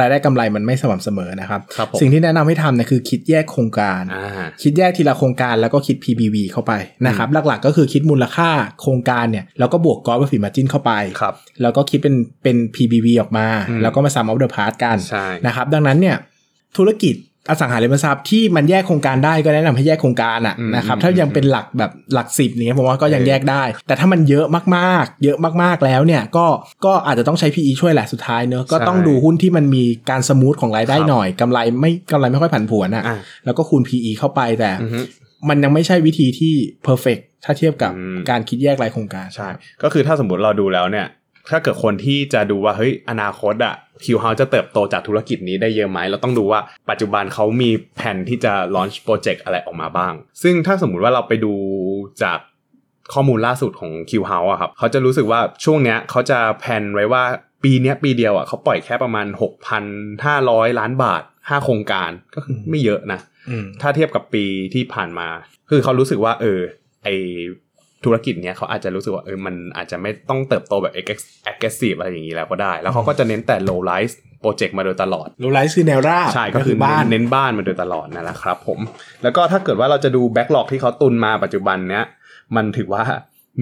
รายได้กำไรมันไม่สม่ำเสมอนะครับครับผมสิ่งที่แนะนำให้ทำเนี่ยคือคิดแยกโครงการอ่าคิดแยกทีละโครงการแล้วก็คิด PBV เข้าไปนะครับ หลักๆก็คือคิดมูลค่าโครงการเนี่ยแล้วก็บวกกอล์ฟฟิมาจินเข้าไปครับแล้วก็คิดเป็นเป็น PBV ออกมาอืมแล้วก็มา sum of the parts กันใช่นะครับ ดังนั้นเนี่ยธุรกิจ อสังหาริมทรัพย์ที่มันแยกโครงการได้ก็แนะนำให้แยกโครงการอะอืมนะครับอืมถ้ายังเป็นหลักแบบหลักสิบอย่างเงี้ยผมว่าก็ยังเออแยกได้ แต่ถ้ามันเยอะมากๆ เยอะมากๆแล้วเนี่ยก็ก็อาจจะต้องใช้ PE ช่วยแหละสุดท้ายเนอะก็ต้องดูหุ้นที่มันมีการสมูทของรายได้ครับหน่อยกำไรไม่กำไรไม่ค่อยผันผวนอะอ่าแล้วก็คูณ PE เข้าไปแต่อือฮึมันยังไม่ใช่วิธีที่ perfect ถ้าเทียบกับอืมการคิดแยกรายโครงการใช่ ก็คือถ้าสมมติเราดูแล้วเนี่ย ถ้าเกิดคนที่จะดูว่าเฮ้ยอนาคตอะคิวเฮาจะเติบโตจากธุรกิจนี้ได้เยอะไหมเราต้องดูว่าปัจจุบันเขามีแผนที่จะ launch โปรเจกต์อะไรออกมาบ้าง ซึ่งถ้าสมมุติว่าเราไปดูจากข้อมูลล่าสุดของ Q House อะครับเขาจะรู้สึกว่าช่วงเนี้ยเขาจะแผนไว้ว่าปีเนี้ยปีเดียวอะเขาปล่อยแค่ประมาณ 6,500 ล้านบาท 5 โครงการก็คือไม่เยอะนะอืมถ้าเทียบกับปีที่ผ่านมา คือเขารู้สึกว่าเออไอ ธุรกิจเนี้ยเขาอาจจะรู้สึกว่าเออมันอาจจะไม่ต้องเติบโตแบบ aggressive อะไรอย่างนี้แล้วก็ได้ แล้วเขาก็จะเน้นแต่ low rise project มาโดยตลอดโลไลท์คือแนวราบใช่ก็คือบ้านเน้นบ้านมาโดยตลอดนั่นแหละครับผม แล้วก็ถ้าเกิดว่าเราจะดูแบ็กหลอกที่เขาตุนมาปัจจุบันเนี้ยมันถือว่า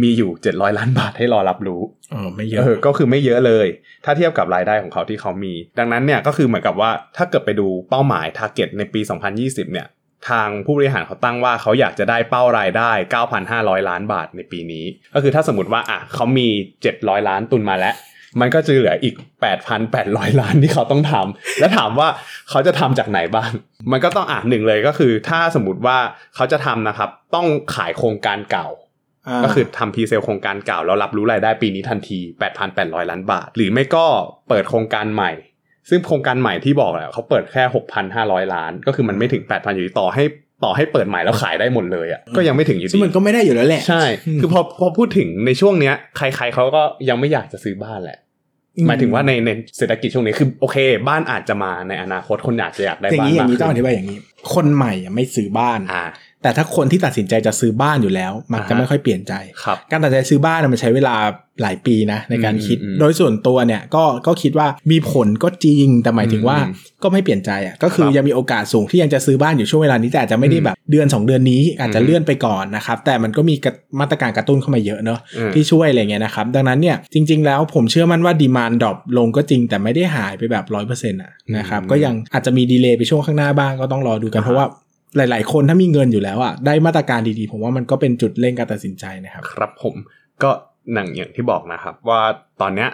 มีอยู่ 700 ล้านบาทให้รอรับรู้อ๋อไม่เยเออะอก็คือไม่เยอะเลย ถ้าเทียบกับรายได้ของเขาที่เขามี ดังนั้นเนี่ยก็คือเหมือนกับว่าถ้าเกิดไปดูเป้าหมาย target ในปี 2020 เนี่ย ทางผู้บริหารเขาตั้งว่าเขาอยากจะได้เป้ารายได้ 9,500 ล้านบาทในปีนี้ ก็คือถ้าสมมติว่าอะเขามี 700 ล้านตุนมาแล้วมันก็จะเหลืออีก 8,800 ล้านที่เขาต้องทำ แล้วถามว่าเขาจะทำจากไหนบ้าง มันก็ต้องอ่าหนึ่งเลยก็คือ ถ้าสมมติว่าเขาจะทำนะครับ ต้องขายโครงการเก่าก็คือทำ presale โครงการเก่าแล้วรับรู้รายได้ปีนี้ทันที 8,800 ล้านบาท หรือไม่ก็เปิดโครงการใหม่ ซึ่งโครงการใหม่ที่บอกแหละเขาเปิดแค่ 6,500 ล้าน ก็คือมันไม่ถึง 8,000 อยู่ดีต่อให้ต่อให้เปิดใหม่แล้วขายได้หมดเลยอะก็ยังไม่ถึงอยู่ซึ่งดีมันก็ไม่ได้อยู่แล้วแหละ ใช่มคือพอพอพูดถึงในช่วงเนี้ย ใคร ๆเขาก็ยังไม่อยากจะซื้อบ้านแหละหมายถึงว่าในในเศรษฐกิจช่วงนี้คือโอเค บ้านอาจจะมาในอนาคตคนอยากจะอยากได้อย่างบ้านนี้อย่างมากนี้ต้องอขึ้นธิบายอย่างนี้ คนใหม่อะไม่ซื้อบ้านอ่า แต่ถ้าคนที่ตัดสินใจจะซื้อบ้านอยู่แล้ว มันจะอ่าฮะไม่ค่อยเปลี่ยนใจครับการตัดสินใจซื้อบ้านอะมันใช้เวลาหลายปีนะในการคิดอืมอืมโดยส่วนตัวเนี่ยก็ก็คิดว่ามีผลก็จริง แต่หมายถึงว่าอืมก็ไม่เปลี่ยนใจอะก็คือครับยังมีโอกาสสูงที่ยังจะซื้อบ้านอยู่ช่วงเวลานี้แต่อาจจะไม่ได้อืมแบบเดือน 2 เดือนนี้อาจจะอืมเลื่อนไปก่อนนะครับแต่มันก็มีกระมาตรการกระตุ้นเข้ามาเยอะเนอะอืมที่ช่วยอะไรเงี้ยนะครับดังนั้นเนี่ยจริง ๆ แล้วผมเชื่อมั่นว่า demand drop ลงก็จริง แต่ไม่ได้หายไปแบบร้อยเปอร์เซ็นต์อะนะครับอืมก็ยังอาจจะมี delay ไปช่วงข้างหน้าบ้างก็ต้องรอดูกันอ่าเพราะว่า หลาย ๆ คนถ้ามีเงินอยู่แล้วอะได้มาตรการดีๆ ผมว่ามันก็เป็นจุดเร่งการตัดสินใจนะครับ ครับผมก็หนังอย่างที่บอกนะครับ ว่าตอนเนี้ย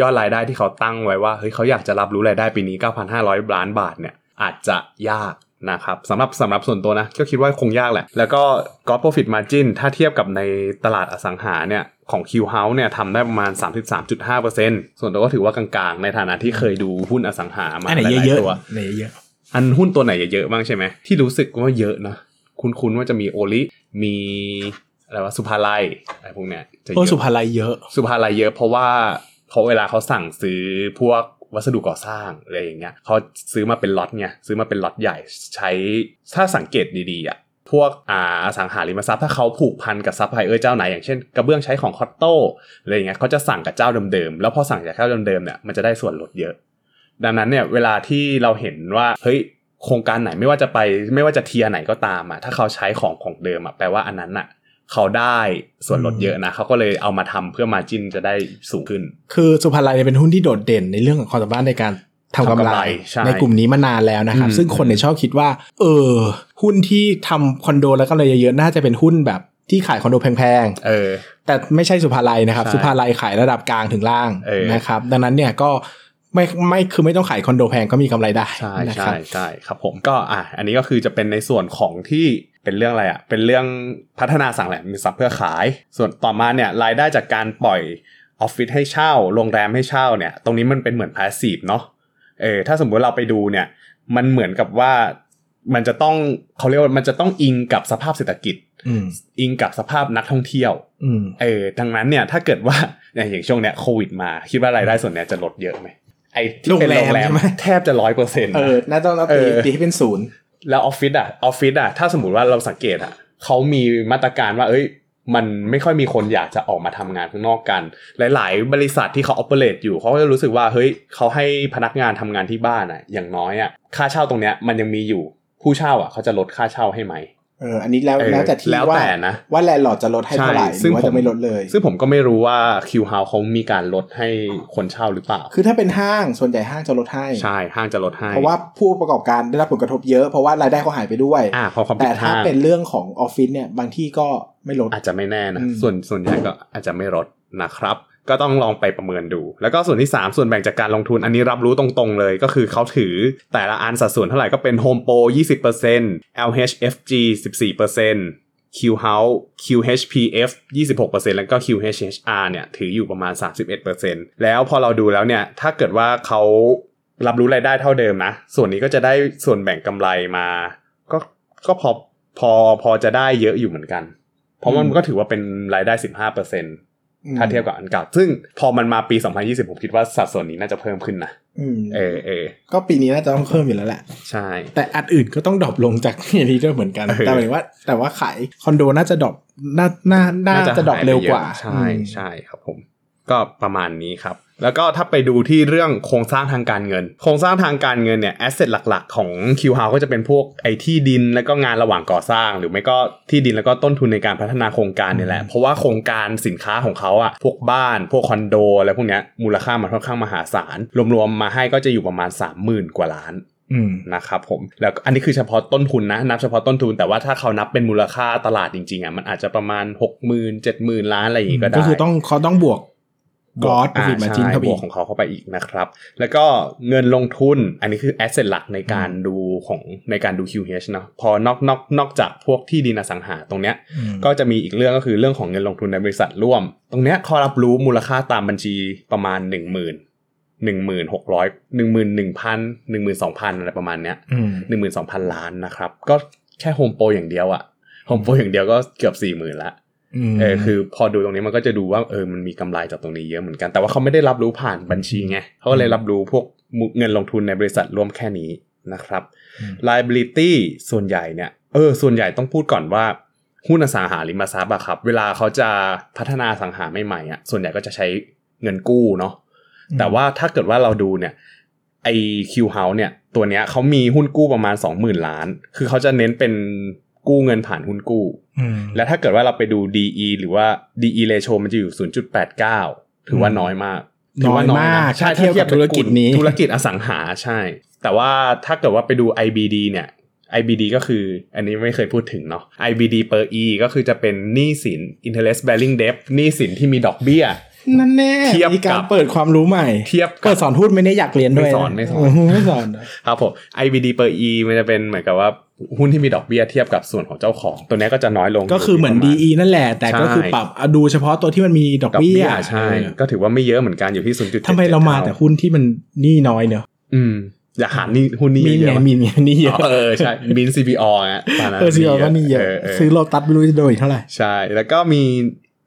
ยอดรายได้ที่เขาตั้งไว้ว่าเฮ้ยเขาอยากจะรับรู้รายได้ปีนี้ 9,500 ล้านบาทเนี่ยอาจจะยากนะครับสำหรับสำหรับส่วนตัวนะ ก็คิดว่าคงยากแหละ แล้วก็ gross profit margin ถ้าเทียบกับในตลาดอสังหาเนี่ยของ Q House เนี่ยทำได้ประมาณ 33.5%ส่วนตัวก็ถือว่ากลางๆ ในฐานะที่เคยดูหุ้นอสังหามาอันไหนหลายเยอะๆตัวๆไหนเยอะ อันหุ้นตัวไหนเยอะๆบ้างใช่ไหมที่รู้สึกว่าเยอะนะคุ้นๆว่าจะมีโอลิมีอะไรวะสุภาลัยอะไรพวกเนี้ยจะโอ้เยอะสุภาลัยเยอะ สุภาลัยเยอะเพราะว่าเพราะเวลาเขาสั่งซื้อพวกวัสดุก่อสร้างอะไรอย่างเงี้ยเขาซื้อมาเป็นล็อตไงซื้อมาเป็นล็อตใหญ่ใช้ถ้าสังเกตดีๆอะพวกอ่าอสังหาริมทรัพย์ถ้าเขาผูกพันกับซัพพลายเออร์เจ้าไหนอย่างเช่นกระเบื้องใช้ของคอตโต้อะไรอย่างเงี้ยเขาจะสั่งกับเจ้าเดิมๆแล้วพอสั่งจากเจ้าเดิมๆเนี่ยมันจะได้ส่วนลดเยอะ ดังนั้นเนี่ยเวลาที่เราเห็นว่าเฮ้ยโครงการไหนไม่ว่าจะไปไม่ว่าจะ tier ไหนก็ตามอะถ้าเขาใช้ของของเดิมอะแปลว่าอันนั้นอะเขาได้ส่วนลดเยอะนะเขาก็เลยเอามาทำเพื่อ margin จะได้สูงขึ้น คือสุภาลัยเนี่ยเป็นหุ้นที่โดดเด่นในเรื่องของความสามารถในการทำกำทำกำไรไรใช่ในกลุ่มนี้มานานแล้วนะครับอืมซึ่งคนเนี่ยชอบคิดว่า เออ หุ้นที่ทำคอนโดแล้วก็เลยเยอะๆน่าจะเป็นหุ้นแบบที่ขายคอนโดแพงเออๆแต่ไม่ใช่สุภาลัยนะครับใช่สุภาลัยขายระดับกลางถึงล่างเออนะครับ ดังนั้นเนี่ยก็ ไม่ไม่คือไม่ต้องขายคอนโดแพงก็มีกำไรได้ใช่นะคใช่รับใช่ครับผมก็อะอันนี้ก็คือจะเป็นในส่วนของที่เป็นเรื่องอะไรอะเป็นเรื่องพัฒนาสั่งแหละมีทรัพย์เพื่อขาย ส่วนต่อมาเนี่ยรายได้จากการปล่อยออฟฟิศให้เช่าโรงแรมให้เช่าเนี่ยตรงนี้มันเป็นเหมือนพาสซีฟเนาะเออถ้าสมมุติเราไปดูเนี่ยมันเหมือนกับว่ามันจะต้องเขาเรียกว่ามันจะต้องอิงกับสภาพเศรษฐกิจอืมอิงกับสภาพนักท่องเที่ยวอืมเออดังนั้นเนี่ยถ้าเกิดว่าเนี่ยอย่างช่วงเนี้ยโควิดมาคิดว่ารายได้ส่วนเนี้ยจะลดเยอะไหม ไอ้ที่เป็นโรงแรมโรงแรแรมใช่ไหมแทบจะร้อยเปอร์เซ็นต์เออน่าต้องนับเอตีอตีให้เป็นศูนย์แล้วออฟฟิศอะออฟฟิศอะถ้าสมมติว่าเราสังเกตอะเขามีมาตรการว่า เอ้ย มันไม่ค่อยมีคนอยากจะออกมาทำงานข้างนอกกัน หลาย ๆ บริษัทที่เขา o p e r a t e อยู่เขาก็จะรู้สึกว่า เฮ้ยเขาให้พนักงานทำงานที่บ้านอะอย่างน้อยอะค่าเช่าตรงเนี้ยมันยังมีอยู่ผู้เช่าอะเขาจะลดค่าเช่าให้ไหม เอออันนี้แล้วเออแล้วแต่ที่แล้วว่าแต่นะว่า landlordจะลดให้เท่าไหร่หซึ่รืงอว่าผมจะไม่ลดเลย ซึ่งผมก็ไม่รู้ว่าคิวเฮาเขามีการลดให้คนเช่าหรือเปล่า คือถ้าเป็นห้างส่วนใหญ่ห้างจะลดให้ใช่ห้างจะลดให้ เพราะว่าผู้ประกอบการได้รับผลกระทบเยอะเพราะว่ารายได้เขาหายไปด้วยอ่าพอความผิแต่ดถ้าห้างเป็นเรื่องของออฟฟิศเนี่ยบางที่ก็ไม่ลดอาจจะไม่แน่นะอืมส่วนส่วนใหญ่ก็อาจจะไม่ลดนะครับ ก็ต้องลองไปประเมินดู แล้วก็ส่วนที่ 3 ส่วนแบ่งจากการลงทุนอันนี้รับรู้ตรงๆเลย ก็คือเขาถือแต่ละอันสัดส่วนเท่าไหร่ก็เป็น Home Pro 20% LHFG 14% Q House QHPF 26%แล้วก็ QHHR เนี่ยถืออยู่ประมาณ 31%แล้วพอเราดูแล้วเนี่ยถ้าเกิดว่าเขารับรู้รายได้เท่าเดิมนะ ส่วนนี้ก็จะได้ส่วนแบ่งกำไรมา ก็ก็พอพอพอจะได้เยอะอยู่เหมือนกัน เพราะมันก็ถือว่าเป็นรายได้ 15%ออืม ถ้าเทียบกับอันเก่าซึ่งพอมันมาปี 2020 ผมคิดว่าสัดส่วนนี้น่าจะเพิ่มขึ้นนะอืมเออเออก็ปีนี้น่าจะต้องเพิ่มอยู่แล้วแหละ ใช่ แต่อันอื่นก็ต้อง drop ลงจากอย่างนี้ด้วยเหมือนกันเออแต่หมายถึงว่า แต่ว่าขายคอนโดน่าจะ dropน่าน่าน่าจะ drop หายไปเร็วกว่าเยอะใช่อืมใช่ครับผม ก็ประมาณนี้ครับ แล้วก็ถ้าไปดูที่เรื่องโครงสร้างทางการเงิน โครงสร้างทางการเงินเนี่ย asset หลัก ๆ ของ Q House ก็จะเป็นพวกไอที่ดินแล้วก็งานระหว่างก่อสร้าง หรือไม่ก็ที่ดินแล้วก็ต้นทุนในการพัฒนาโครงการเนี่ยแหละ เพราะว่าโครงการสินค้าของเขาอะพวกบ้านพวกคอนโดอะไรพวกเนี้ยมูลค่ามันค่อนข้างมหาศาล รวมๆมาให้ก็จะอยู่ประมาณ 30,000 กว่าล้านอืมนะครับผมแล้วอันนี้คือเฉพาะต้นทุนนะนับเฉพาะต้นทุนแต่ว่าถ้าเขานับเป็นมูลค่าตลาดจริงๆอะมันอาจจะประมาณ 6 0 0 0 0 7 0,000 ล้านอะไรอย่างงี้ก็ได้ก็คือต้องเขาต้องบวก กรอสอ่า profit margin ใช่เข้าไปบอีวกกของเขาเข้าไปอีกนะครับ แล้วก็เงินลงทุนอันนี้คือแอสเซทหลักในการดูของในการดู QH เนาะพอนอกนอกนอกจากพวกที่ดินอสังหาตรงเนี้ยอืมก็จะมีอีกเรื่องก็คือเรื่องของเงินลงทุนในบริษัทร่วม ตรงเนี้ยเขารับรู้มูลค่าตามบัญชีประมาณ1 0 0 0 0 1 6 0 0 0 1 1 0 0 0 1 1 2 0 0อะไรประมาณเนี้ยอืมหนึ่งหมื่นสองพันล้านนะครับ ก็แค่โฮมโปรอย่างเดียวอะโฮมโปรอย่างเดียวก็เกือบสี่หมื่นละม เออคือพอดูตรงนี้มันก็จะดูว่าเออมันมีกำไรจากตรงนี้เยอะเหมือนกัน แต่ว่าเขาไม่ได้รับรู้ผ่านบัญชีไงเขาก็เลยรับรู้พวกเงินลงทุนในบริษัทร่วมแค่นี้นะครับ liability ส่วนใหญ่เนี่ยเออส่วนใหญ่ต้องพูดก่อนว่าหุ้นอสังหาริมทรัพย์อะครับ เวลาเขาจะพัฒนาอสังหาใหม่ๆอะส่วนใหญ่ก็จะใช้เงินกู้เนาะแต่ว่าถ้าเกิดว่าเราดูเนี่ยไอคิวเฮาเนี่ยตัวเนี้ยเขามีหุ้นกู้ประมาณ 20,000 ล้าน คือเขาจะเน้นเป็น กู้เงินผ่านหุ้นกู้อืมและถ้าเกิดว่าเราไปดู DE หรือว่า DE ratio มันจะอยู่ 0.89 ถือว่าน้อยมากถืว่าน้อยมากนะใช่ถ้าเทียบกับธุรกิจนี้ธุรกิจอสังหาใช่ แต่ว่าถ้าเกิดว่าไปดู IBD เนี่ย IBD ก็คืออันนี้ไม่เคยพูดถึงเนาะ IBD per E ก็คือจะเป็นหนี้สิน interest bearing debt หนี้สินที่มีดอกเบี้ย นั่นแน่เทียบมีการกับเปิดความรู้ใหม่ เทียบกับเปิดสอนหุ้นไม่ได้อยากเรียนด้วยไม่สอนไม่สอนไม่สอนครับผม IBD per E มันจะเป็นเหมือนกับว่าหุ้นที่มีดอกเบี้ยเทียบกับส่วนของเจ้าของ ตัวเนี้ยก็จะน้อยลง ก็คือเหมือนยู่ที่ประาณ DE นั่นแหละ แต่ก็คือใช่ปรับเอาดูเฉพาะตัวที่มันมีดอกดอกเบี้เบี้ยยใช่เออก็ถือว่าไม่เยอะเหมือนกันอยู่ที่0.7ทำไมเรามาแต่หุ้นที่มันหนี้น้อยเนอะอืมอยากหานี่หุ้นนี่มีเยไงอะๆมีไงหนี่เยอะอ๋อเออใช่มิน CPO อะตอนนั้นเออซีอก็หนี่เยอะเอซื้อโลตัสไม่รู้จะโดนอีกเท่าไหร่ใช่ แล้วก็มี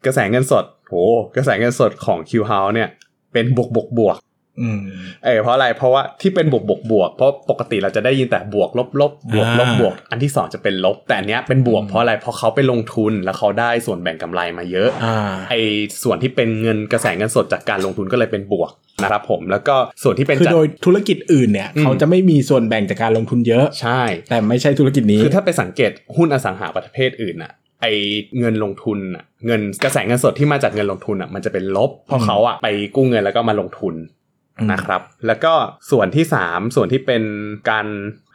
กระแสเงินสด โหกระแสเงินสดของ Q House เนี่ย เป็นบวกบวกบวกอืมเออเพราะอะไรเพราะว่าที่เป็นบวกบวกบวกเพราะปกติเราจะได้ยินแต่บวกลบลบบวกลบอ่าบวก อันที่สองจะเป็นลบ แต่อันเนี้ยเป็นบวกอืมเพราะอะไรเพราะเขาไปลงทุนแล้วเขาได้ส่วนแบ่งกำไรมาเยอะอ่าไอ้ส่วนที่เป็นเงินกระแสเงินสดจากการลงทุนก็เลยเป็นบวกนะครับผมแล้วก็ส่วนที่เป็นคือจากโดยธุรกิจอื่นเนี่ยอืมเขาจะไม่มีส่วนแบ่งจากการลงทุนเยอะใช่ แต่ไม่ใช่ธุรกิจนี้คือถ้าไปสังเกตหุ้นอสังหาประเภทอื่นอะไอเงินลงทุนอะเงินกระแสเงินสดที่มาจากเงินลงทุนอะมันจะเป็นลบเพราะอืมเขาอะไปกู้เงินแล้วก็มาลงทุนอืมนะครับ แล้วก็ส่วนที่ 3 ส่วนที่เป็นการ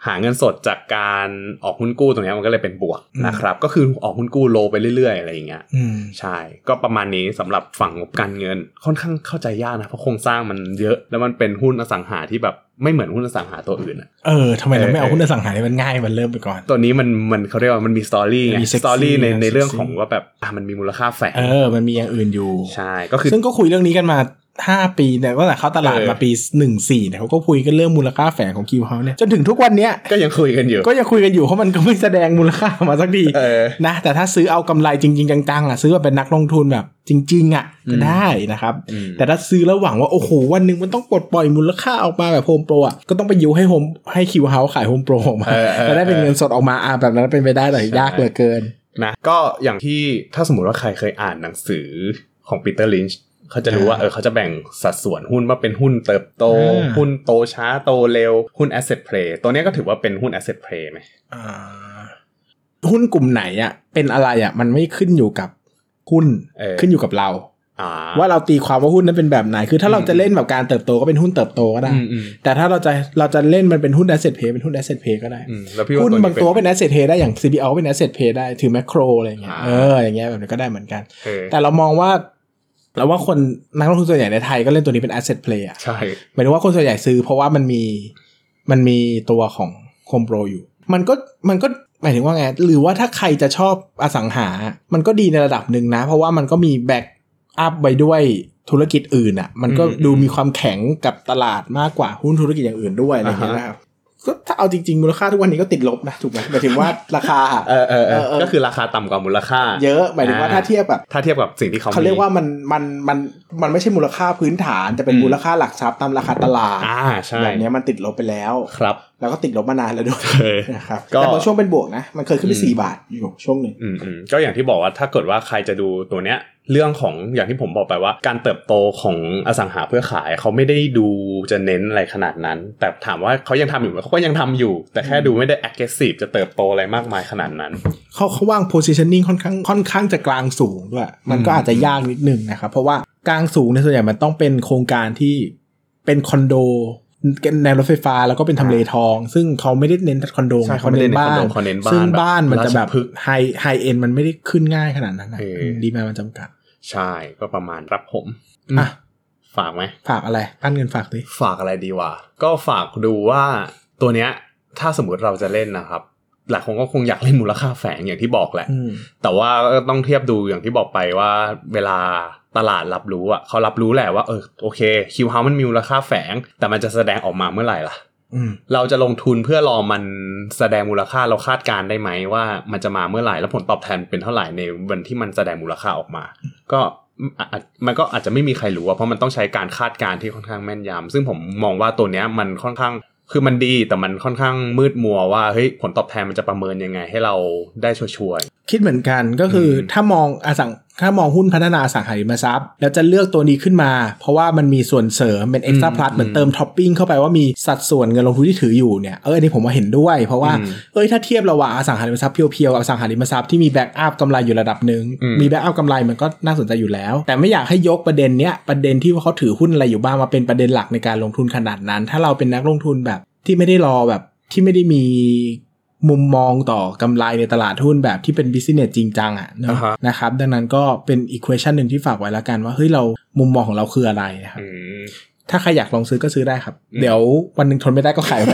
หาเงินสดจากการออกหุ้นกู้ตรงเนี้ยมันก็เลยเป็นบวกนะครับ ก็คือออกหุ้นกู้โลไปเรื่อยๆ อะไรอย่างเงี้ยอืมใช่ ก็ประมาณนี้สำหรับฝั่งงบการเงินค่อนข้างเข้าใจยากนะ เพราะโครงสร้างมันเยอะ แล้วมันเป็นหุ้นอสังหาที่แบบไม่เหมือนหุ้นอสังหาตัวอื่นอะเออทำไมเราไม่เอาเออหุ้นอสังหาให้มันง่ายมันเริ่มไปก่อน ตัวนี้มันมันเขาเรียกว่ามันมีสตอรี่ไงมีสตอรี่ใน sexy ในเรื่อง sexy ของว่าแบบอะมันมีมูลค่าแฝงเออมันมีอย่างอื่นอยู่ใช่ก็คือซึ่งก็คุยเรื่องนี้กันมา ห้าปีเนี่ยตั้งแต่เข้าตลาดเออมาปีหนึ่งสี่เนี่ยเขาก็คุยกันเรื่องมูลค่าแฝงของคิวเฮาเนี่ยจนถึงทุกวันเนี้ยก็ยังคุยกันอยู่ ก็ยังคุยกันอยู่เพราะมันก็ไม่แสดงมูลค่ามาสักทีเออนะแต่ถ้าซื้อเอากำไรจริง ๆ จังๆอะซื้อแบบเป็นนักลงทุนแบบจริง ๆ อะก็ได้นะครับอืมแต่ถ้าซื้อแล้วหวังว่า โอ้โห วันหนึ่งมันต้องปลดปล่อยมูลค่าออกมาแบบโฮมโปรอะก็ต้องไปยุให้โฮมให้ Q House ขายโฮมโปรออกมาเออเออแล้วได้เป็นเงินสดออกมาอะแบบนั้นเป็นไปได้แต่ใช่ยากเหลือเกินนะก็อย่างที่ถ้าสมมติว่าใครเคยอ่านหนังสือของปีเตอร์ลินช์ เขาจะรู้ว่าอ่าเออเขาจะแบ่งสัดส่วนหุ้นว่าเป็นหุ้นเติบโตอ่าหุ้นโตช้าโตเร็ว หุ้น asset play ตัวเนี้ยก็ถือว่าเป็นหุ้น asset play ไหมอ่าหุ้นกลุ่มไหนอะเป็นอะไรอะมันไม่ขึ้นอยู่กับหุ้นเออขึ้นอยู่กับเราอ่าว่าเราตีความว่าหุ้นนั้นเป็นแบบไหน คือถ้าเราจะเล่นแบบการเติบโตก็เป็นหุ้นเติบโตก็ได้อืมอืมแต่ถ้าเราจะเราจะเล่นมันเป็นหุ้น asset play เป็นหุ้น asset play ก็ได้อืมแล้วพี่ว่าหุ้นตัวนี้บางตัวเป็น asset play ได้อย่าง CBO ก็เป็น asset play ได้ ถือ macro อะไรอย่างเงี้ยอ่าเออ อย่างเงี้ยแบบนี้ก็ได้เหมือนกันเออแต่เรามองว่า เราว่าคนนักลงทุนส่วนใหญ่ในไทยก็เล่นตัวนี้เป็น asset play อะใช่หมายถึงว่าคนส่วนใหญ่ซื้อเพราะว่ามันมีมันมีตัวของ Home Pro อยู่ มันก็มันก็หมายถึงว่าไง หรือว่าถ้าใครจะชอบอสังหา มันก็ดีในระดับหนึ่งนะ เพราะว่ามันก็มีแบ็กอัพไว้ด้วยธุรกิจอื่นอะ มันก็อืมดูมีความแข็งกับตลาดมากกว่าหุ้นธุรกิจอย่างอื่นด้วยอะไรอย่างเงี้ยอ่าฮะนะครับ ก็ถ้าเอาจริงๆมูลค่าทุกวันนี้ก็ติดลบนะถูกไหมหมายถึงว่าราคาเออเออเออเออก็คือราคาต่ำกว่ามูลค่า เยอะหมายถึงว่าอ่าถ้าเทียบแบบถ้าเทียบกับสิ่งที่เขาเขาเรียกมีว่ามันมันมันมันไม่ใช่มูลค่าพื้นฐานแต่เป็นอืมมูลค่าหลักทรัพย์ตามราคาตลาดอ่าใช่แบบเนี้ยมันติดลบไปแล้วครับ แล้วก็ติดลบมานานแล้วด้วยเออนะครับก็แต่บางช่วงเป็นบวกนะ มันเคยขึ้นไปอืมสี่บาทอยู่ช่วงหนึ่งอืมอืมก็อย่างที่บอกว่าถ้าเกิดว่าใครจะดูตัวเนี้ยเรื่องของอย่างที่ผมบอกไปว่า การเติบโตของอสังหาเพื่อขายเขาไม่ได้ดูจะเน้นอะไรขนาดนั้น แต่ถามว่าเขายังทำอยู่ไหมเขาก็ยังทำอยู่ แต่แค่ดูไม่ได้ aggressive จะเติบโตอะไรมากมายขนาดนั้น เขาเขาวาง positioning ค่อนข้างค่อนข้างจะกลางสูงด้วย มันก็อืมอาจจะยากนิดนึงนะครับเพราะว่ากลางสูงในยส่วนใหญ่มันต้องเป็นโครงการที่เป็นคอนโด ในรถไฟฟ้าแล้วก็เป็นทำเลทอง ซึ่งเขาไม่ได้เน้นคอนโดใช่ไงเขาไม่ได้เน้นบ้าคอนนโดเขาเน้นบ้านซึ่งแบบบ้านมันจะแบบราชพฤกษ์ไฮไฮเอ็นมันไม่ได้ขึ้นง่ายขนาดนั้นนะเออดีแมมันจำกัด ใช่ก็ประมาณรับผมอะฝากไหมฝากอะไรปั้นเงินฝากดิฝากอะไรดีวะก็ฝากดูว่าตัวเนี้ย ถ้าสมมติเราจะเล่นนะครับ หลายคนก็คงอยากเล่นมูลค่าแฝงอย่างที่บอกแหละอืมแต่ว่าก็ต้องเทียบดูอย่างที่บอกไปว่าเวลา ตลาดรับรู้อะเขารับรู้แหละว่าเออโอเคคิวเฮามันมีมูลค่าแฝง แต่มันจะแสดงออกมาเมื่อไหร่ล่ะอืมเราจะลงทุนเพื่อรอมันแสดงมูลค่าเราคาดการณ์ได้ไหมว่ามันจะมาเมื่อไหร่แล้วผลตอบแทนเป็นเท่าไหร่ในวันที่มันแสดงมูลค่าออกมา ก็อะอะมันก็อาจจะไม่มีใครรู้อะเพราะมันต้องใช้การคาดการณ์ที่ค่อนข้างแม่นยำซึ่งผมมองว่าตัวเนี้ยมันค่อนข้างคือมันดีแต่มันค่อนข้างมืดมัวว่าเฮ้ยผลตอบแทนมันจะประเมินยังไงให้เราได้ชัวร์ๆ คิดเหมือนกันก็คืออมถ้ามองอสังถ้ามองหุ้นพัฒนาอสังหาริมทรัพย์ แล้วจะเลือกตัวนี้ขึ้นมา เพราะว่ามันมีส่วนเสริมเป็น extra อืม plus เหมือนอืมเติมท็อปปิ้งเข้าไปว่ามีสัดส่วนเงินลงทุนที่ถืออยู่เนี่ยเอออันนี้ผมว่าเห็นด้วย เพราะว่าอืมเอ้ยถ้าเทียบระหว่างอสังหาริมทรัพย์เพียวๆกับอสังหาริมทรัพย์ที่มี backup กำไรอยู่ระดับหนึ่งอืมมี backup กำไรมันก็น่าสนใจอยู่แล้ว แต่ไม่อยากให้ยกประเด็นเนี้ยประเด็นที่ว่าเขาถือหุ้นอะไรอยู่บ้างมาเป็นประเด็นหลักในการลงทุนขนาดนั้น ถ้าเราเป็นนักลงทุนแบบที่ไม่ได้รอแบบที่ไม่ได้มี มุมมองต่อกำไรในตลาดหุ้นแบบที่เป็นบิสเนสจริงจังอะเนอะอ่าฮะนะครับ ดังนั้นก็เป็นอีก question หนึ่งที่ฝากไว้แล้วกันว่าเฮ้ยเรามุมมองของเราคืออะไรนะครับอืมถ้าใครอยากลองซื้อก็ซื้อได้ครับอืมเดี๋ยววันหนึ่งทนไม่ได้ก็ขายไป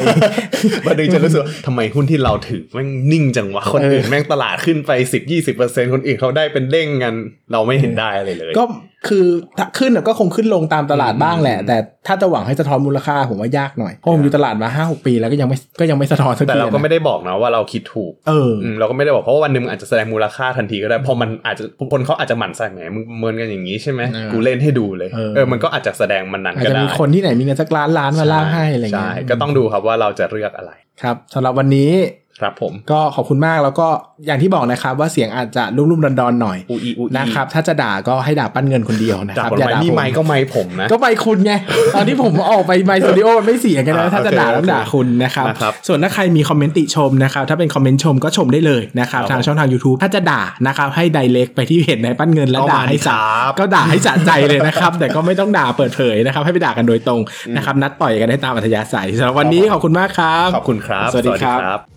วันหนึงจะรู้สึกว่าทำไมหุ้นที่เราถือแม่งนิ่งจังวะคนอื่นเออแม่งตลาดขึ้นไปสิบยี่สิบเปอร์เซ็นคนอื่นเขาได้เป็นเด้งกันเราไม่เห็นได้อะไรเลย ก็คือถ้าขึ้นน่ะก็คงขึ้นลงตามตลาดบ้างแหละอืมแต่ถ้าจะหวังให้สะท้อนมูลค่าผมว่ายากหน่อยเพราะผมอยู่ตลาดมาห้าหกปีแล้วก็ยังไม่ก็ยังไม่สะท้อนสักแต่ทีเราก็ไม่นะได้บอกนะว่าเราคิดถูกเอออืมเราก็ไม่ได้บอกเพราะว่าวันหนึ่งมันอาจจะแสดงมูลค่าทันทีก็ได้เพราะมันอาจจะคนเขาอาจจะหมั่นใส่แหมมึงเมินกันอย่างนี้ใช่ไหมเออกูเล่นให้ดูเลยเออเออมันก็อาจจะแสดงมันนั้นอาจก็จะได้มีคนที่ไหนมีเงินสักล้านล้านมาล่างให้อะไรเงี้ใช่ยก็ต้องดูครับว่าเราจะเลือกอะไรครับสำหรับวันนี้ ครับผมก็ขอบคุณมากแล้วก็อย่างที่บอกนะครับ ว่าเสียงอาจจะรุ่มๆดอนๆหน่อยอูอีอูอีนะครับถ้าจะด่าก็ให้ด่าปั้นเงินคนเดียวนะจากครับผลอย่าไม้ด่านี่ผมไม้ก็ไม้ผมนะก็ไปคุณไงตอนที่ผมออกไปไมค์สตูดิโอมันไม่เสียกันนะอ่าถ้าจะด่าโอเคต้องด่าคุณนะครับนะครับส่วนถ้าใครมีคอมเมนต์ติชมนะครับถ้าเป็นคอมเมนต์ชมก็ชมได้เลยนะครับครับทางช่องทาง YouTube ถ้าจะด่านะครับให้ direct ไปที่เพจในปั้นเงินแล้วก็ด่ามาให้ดิสะครับก็ด่าให้สะใจเลยนะครับแต่ก็ไม่ต้องด่าเปิดเผยนะครับให้ไปด่ากันโดยตรงนะครับนัดต่อยกันได้ตามอัธยาศัยสำหรับวันนี้ขอบคุณมากครับขอบคุณครับ สวัสดีครับ